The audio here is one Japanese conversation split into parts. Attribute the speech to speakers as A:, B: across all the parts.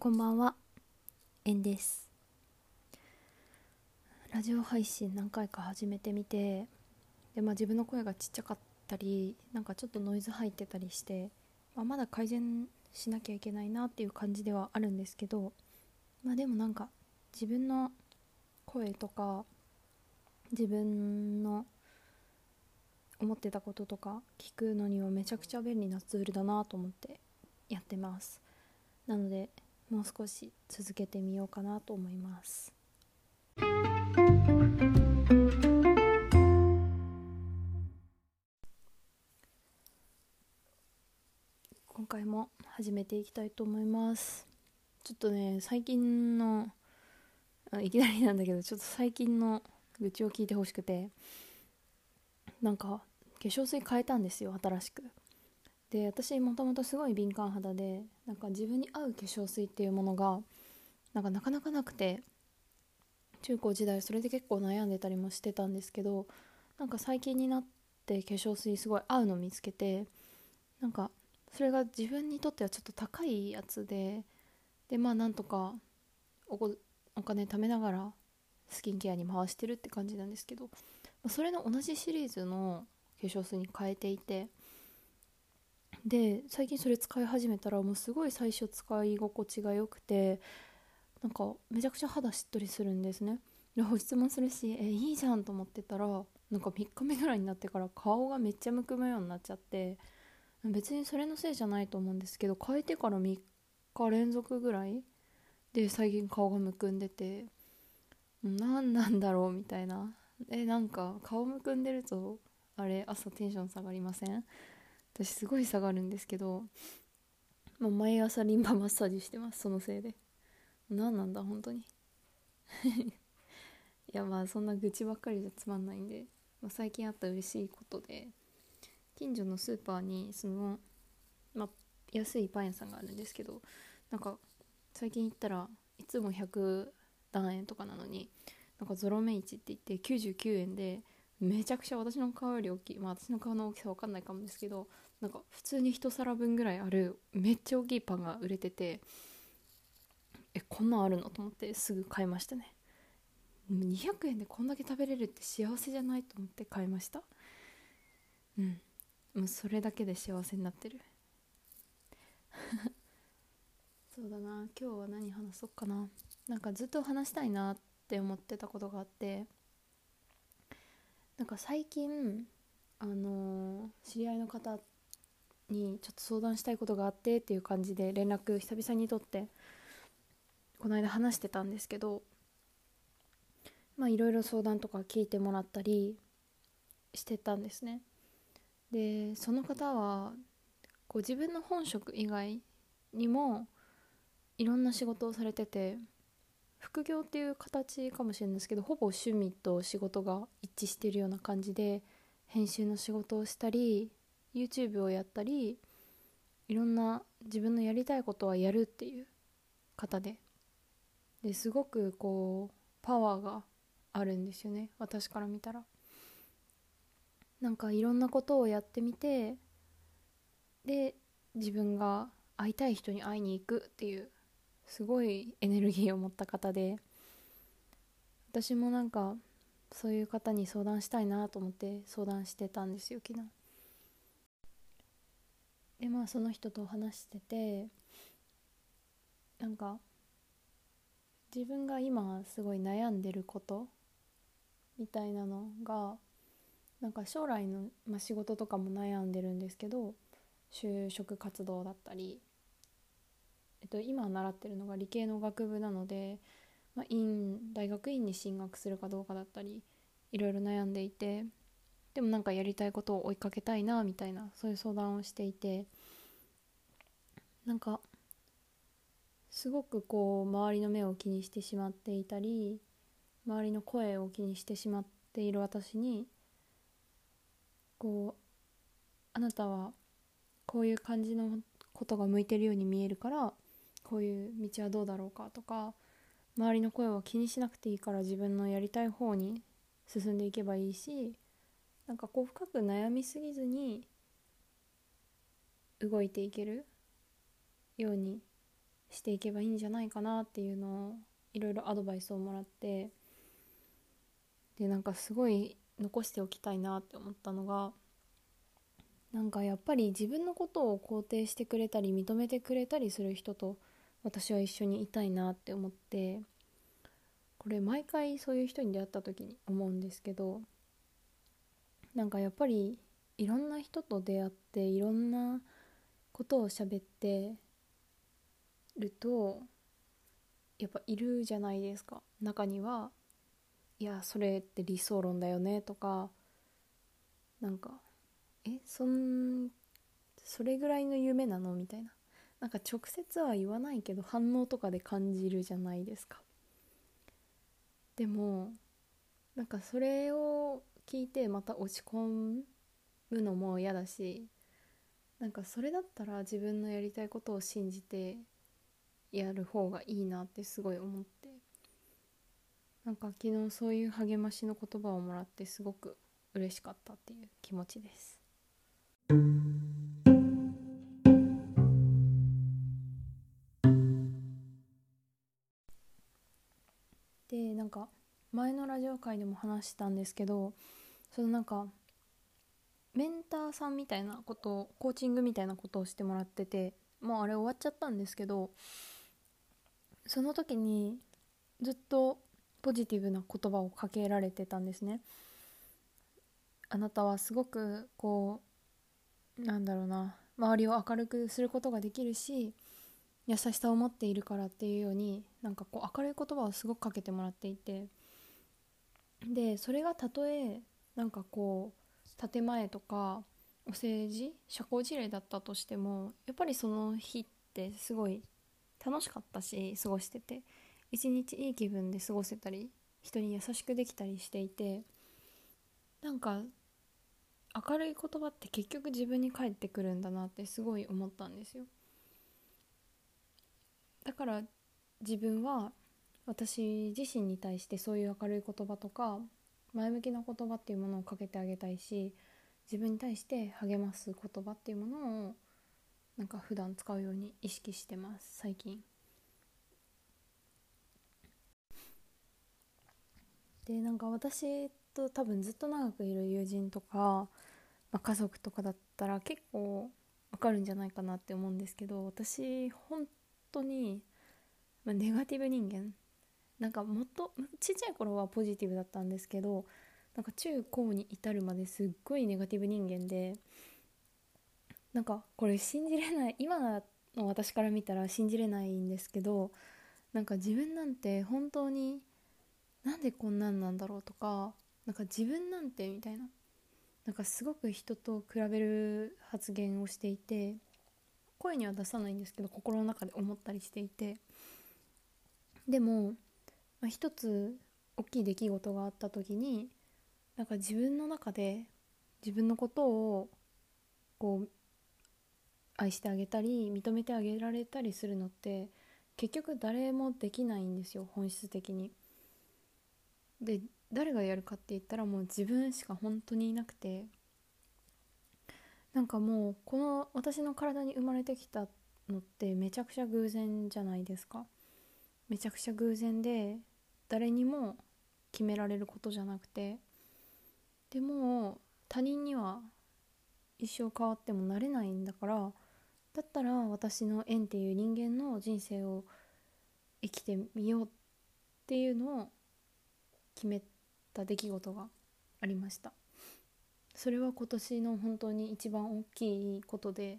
A: こんばんは、えんです。ラジオ配信何回か始めてみて、でまあ、自分の声がちっちゃかったり、なんかちょっとノイズ入ってたりして、まあ、まだ改善しなきゃいけないなっていう感じではあるんですけど、まあでもなんか自分の声とか、自分の思ってたこととか聞くのにはめちゃくちゃ便利なツールだなと思ってやってます。なのでもう少し続けてみようかなと思います。今回も始めていきたいと思います。ちょっとね最近のいきなりなんだけどちょっと最近の愚痴を聞いてほしくて。なんか化粧水変えたんですよ新しく。で私もともとすごい敏感肌でなんか自分に合う化粧水っていうものがなんかなかなかなくて中高時代それで結構悩んでたりもしてたんですけどなんか最近になって化粧水すごい合うの見つけてなんかそれが自分にとってはちょっと高いやつででまあなんとかおお金貯めながらスキンケアに回してるって感じなんですけどそれの同じシリーズの化粧水に変えていてで最近それ使い始めたらもうすごい最初使い心地が良くてなんかめちゃくちゃ肌しっとりするんですね。で保湿もするしえいいじゃんと思ってたらなんか3日目ぐらいになってから顔がめっちゃむくむようになっちゃって別にそれのせいじゃないと思うんですけど変えてから3日連続ぐらいで最近顔がむくんでて何なんだろうみたいな。えなんか顔むくんでるとあれ朝テンション下がりません？私すごい下がるんですけどもう毎朝リンパマッサージしてますそのせいで。何なんだ本当に。いやまあそんな愚痴ばっかりじゃつまんないんで、まあ、最近あった嬉しいことで近所のスーパーにその、まあ、安いパン屋さんがあるんですけどなんか最近行ったらいつも100何円とかなのになんかゾロ目市って言って99円でめちゃくちゃ私の顔より大きいまあ私の顔の大きさわかんないかもですけどなんか普通に一皿分ぐらいあるめっちゃ大きいパンが売れててえこんなんあるの？と思ってすぐ買いましたね。200円でこんだけ食べれるって幸せじゃない？と思って買いました。うん。もうそれだけで幸せになってる。そうだな。今日は何話そうかな。なんかずっと話したいなって思ってたことがあってなんか最近あのー知り合いの方にちょっと相談したいことがあってっていう感じで連絡久々に取ってこの間話してたんですけどまあいろいろ相談とか聞いてもらったりしてたんですね。でその方はこう自分の本職以外にもいろんな仕事をされてて副業っていう形かもしれないですけどほぼ趣味と仕事が一致してるような感じで編集の仕事をしたり YouTube をやったりいろんな自分のやりたいことはやるっていう方でですごくこうパワーがあるんですよね。私から見たら。なんかいろんなことをやってみてで自分が会いたい人に会いに行くっていうすごいエネルギーを持った方で私もなんかそういう方に相談したいなと思って相談してたんですよ昨日。でまあその人と話しててなんか自分が今すごい悩んでることみたいなのがなんか将来の、まあ、仕事とかも悩んでるんですけど就職活動だったりえっと、今習ってるのが理系の学部なので、まあ、院大学院に進学するかどうかだったりいろいろ悩んでいてでもなんかやりたいことを追いかけたいなみたいなそういう相談をしていてなんかすごくこう周りの目を気にしてしまっていたり周りの声を気にしてしまっている私にこうあなたはこういう感じのことが向いてるように見えるからこういう道はどうだろうかとか周りの声は気にしなくていいから自分のやりたい方に進んでいけばいいしなんかこう深く悩みすぎずに動いていけるようにしていけばいいんじゃないかなっていうのをいろいろアドバイスをもらってでなんかすごい残しておきたいなって思ったのがなんかやっぱり自分のことを肯定してくれたり認めてくれたりする人と私は一緒にいたいなって思ってこれ毎回そういう人に出会った時に思うんですけどなんかやっぱりいろんな人と出会っていろんなことを喋ってるとやっぱいるじゃないですか。中にはいやそれって理想論だよねとかなんかえそんそれぐらいの夢なの？みたいな。なんか直接は言わないけど反応とかで感じるじゃないですか。でもなんかそれを聞いてまた落ち込むのも嫌だしなんかそれだったら自分のやりたいことを信じてやる方がいいなってすごい思ってなんか昨日そういう励ましの言葉をもらってすごく嬉しかったっていう気持ちです。でなんか前のラジオ回でも話したんですけどそのなんかメンターさんみたいなことをコーチングみたいなことをしてもらっててもうあれ終わっちゃったんですけどその時にずっとポジティブな言葉をかけられてたんですね。あなたはすごくこうなんだろうな周りを明るくすることができるし優しさを持っているからっていうようになんかこう明るい言葉をすごくかけてもらっていてでそれがたとえなんかこう建前とかお政治社交辞令だったとしてもやっぱりその日ってすごい楽しかったし過ごしてて一日いい気分で過ごせたり人に優しくできたりしていてなんか明るい言葉って結局自分に返ってくるんだなってすごい思ったんですよ。だから自分は私自身に対してそういう明るい言葉とか前向きな言葉っていうものをかけてあげたいし自分に対して励ます言葉っていうものをなんか普段使うように意識してます最近。でなんか私と多分ずっと長くいる友人とか、まあ、家族とかだったら結構わかるんじゃないかなって思うんですけど私本当に、まあ、ネガティブ人間なんかもっとちっちゃい頃はポジティブだったんですけどなんか中高に至るまですっごいネガティブ人間でなんかこれ信じれない今の私から見たら信じれないんですけどなんか自分なんて本当になんでこんなんなんだろうとかなんか自分なんてみたいななんかすごく人と比べる発言をしていて声には出さないんですけど心の中で思ったりしていて。でも、まあ、一つ大きい出来事があった時になんか自分の中で自分のことをこう愛してあげたり認めてあげられたりするのって結局誰もできないんですよ本質的に。で誰がやるかって言ったらもう自分しか本当にいなくてなんかもうこの私の体に生まれてきたのってめちゃくちゃ偶然じゃないですかめちゃくちゃ偶然で誰にも決められることじゃなくてでも他人には一生変わってもなれないんだからだったら私の縁っていう人間の人生を生きてみようっていうのを決めた出来事がありました。それは今年の本当に一番大きいことで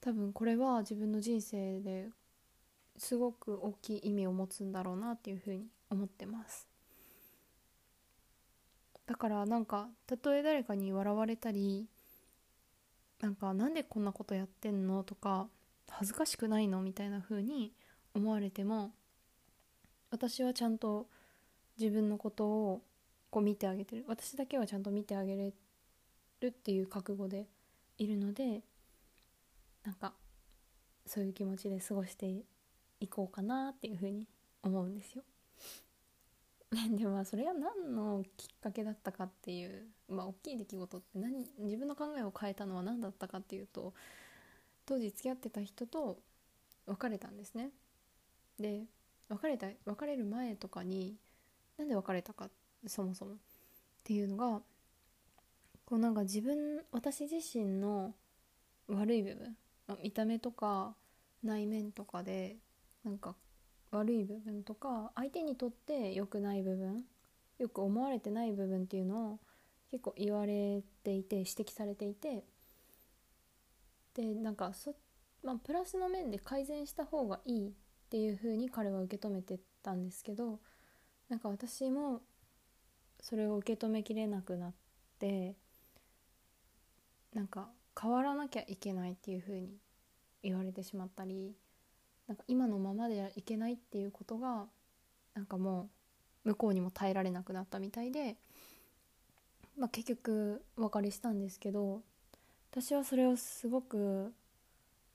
A: 多分これは自分の人生ですごく大きい意味を持つんだろうなっていうふうに思ってます。だからなんかたとえ誰かに笑われたりなんかなんでこんなことやってんの？とか恥ずかしくないの？みたいな風に思われても私はちゃんと自分のことをこう見てあげてる。私だけはちゃんと見てあげれるっていう覚悟でいるのでなんかそういう気持ちで過ごしていこうかなっていうふうに思うんですよ。でもそれは何のきっかけだったかっていうまあ大きい出来事って何自分の考えを変えたのは何だったかっていうと当時付き合ってた人と別れたんですね。で別れた別れる前とかになんで別れたかそもそもっていうのがこうなんか自分私自身の悪い部分見た目とか内面とかでなんか悪い部分とか相手にとって良くない部分よく思われてない部分っていうのを結構言われていて指摘されていてでなんかそ、まあ、プラスの面で改善した方がいいっていう風に彼は受け止めてたんですけどなんか私もそれを受け止めきれなくなってなんか変わらなきゃいけないっていう風に言われてしまったりなんか今のままではいけないっていうことがなんかもう向こうにも耐えられなくなったみたいで、まあ、結局お別れしたんですけど私はそれをすごく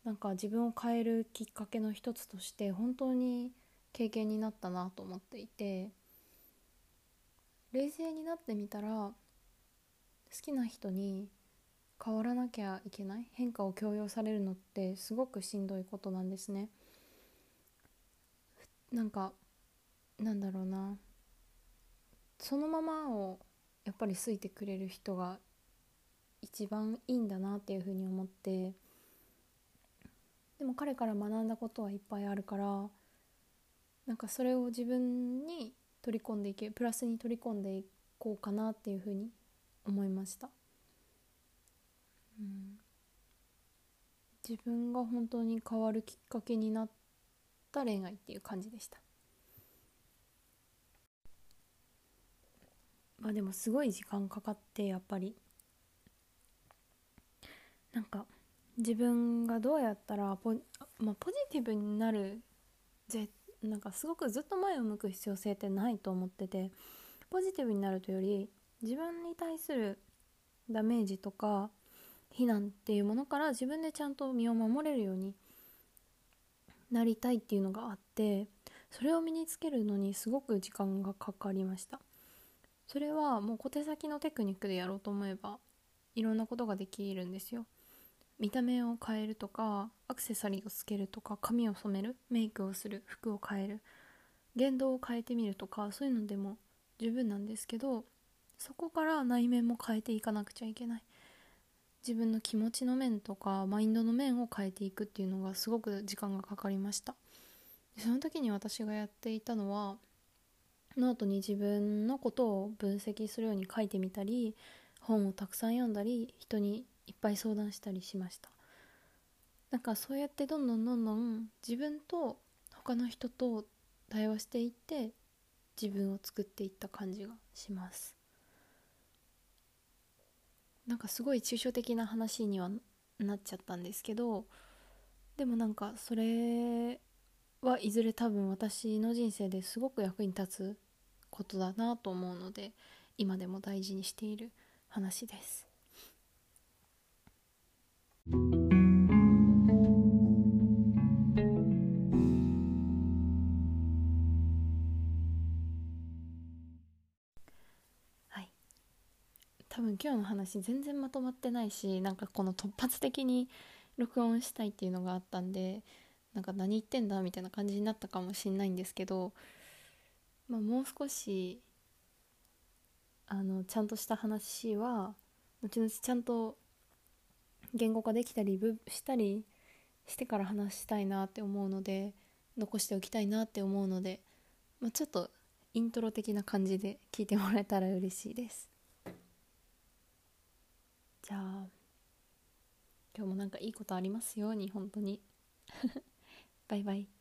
A: なんか自分を変えるきっかけの一つとして本当に経験になったなと思っていて冷静になってみたら好きな人に変わらなきゃいけない変化を強要されるのってすごくしんどいことなんですね。なんかなんだろうな。そのままをやっぱり好いてくれる人が一番いいんだなっていうふうに思ってでも彼から学んだことはいっぱいあるからなんかそれを自分に取り込んでいけプラスに取り込んでいこうかなっていうふうに思いました、うん、自分が本当に変わるきっかけになった恋愛っていう感じでした。まあでもすごい時間かかってやっぱり。なんか自分がどうやったらポ,、まあ、ポジティブになるぜなんかすごくずっと前を向く必要性ってないと思っててポジティブになるというより自分に対するダメージとか非難っていうものから自分でちゃんと身を守れるようになりたいっていうのがあってそれを身につけるのにすごく時間がかかりました。それはもう小手先のテクニックでやろうと思えばいろんなことができるんですよ。見た目を変えるとかアクセサリーをつけるとか髪を染めるメイクをする服を変える言動を変えてみるとかそういうのでも十分なんですけどそこから内面も変えていかなくちゃいけない。自分の気持ちの面とかマインドの面を変えていくっていうのがすごく時間がかかりました。その時に私がやっていたのはノートに自分のことを分析するように書いてみたり本をたくさん読んだり人にいっぱい相談したりしました。なんかそうやってどんどんどんどん自分と他の人と対話していって自分を作っていった感じがします。なんかすごい抽象的な話にはなっちゃったんですけどでもなんかそれはいずれ多分私の人生ですごく役に立つことだなと思うので今でも大事にしている話です。今日の話全然まとまってないしなんかこの突発的に録音したいっていうのがあったんでなんか何言ってんだみたいな感じになったかもしんないんですけど、まあ、もう少しあのちゃんとした話は後々ちゃんと言語化できたりしたりしてから話したいなって思うので残しておきたいなって思うので、まあ、ちょっとイントロ的な感じで聞いてもらえたら嬉しいです。じゃあ今日もなんかいいことありますように本当に。バイバイ。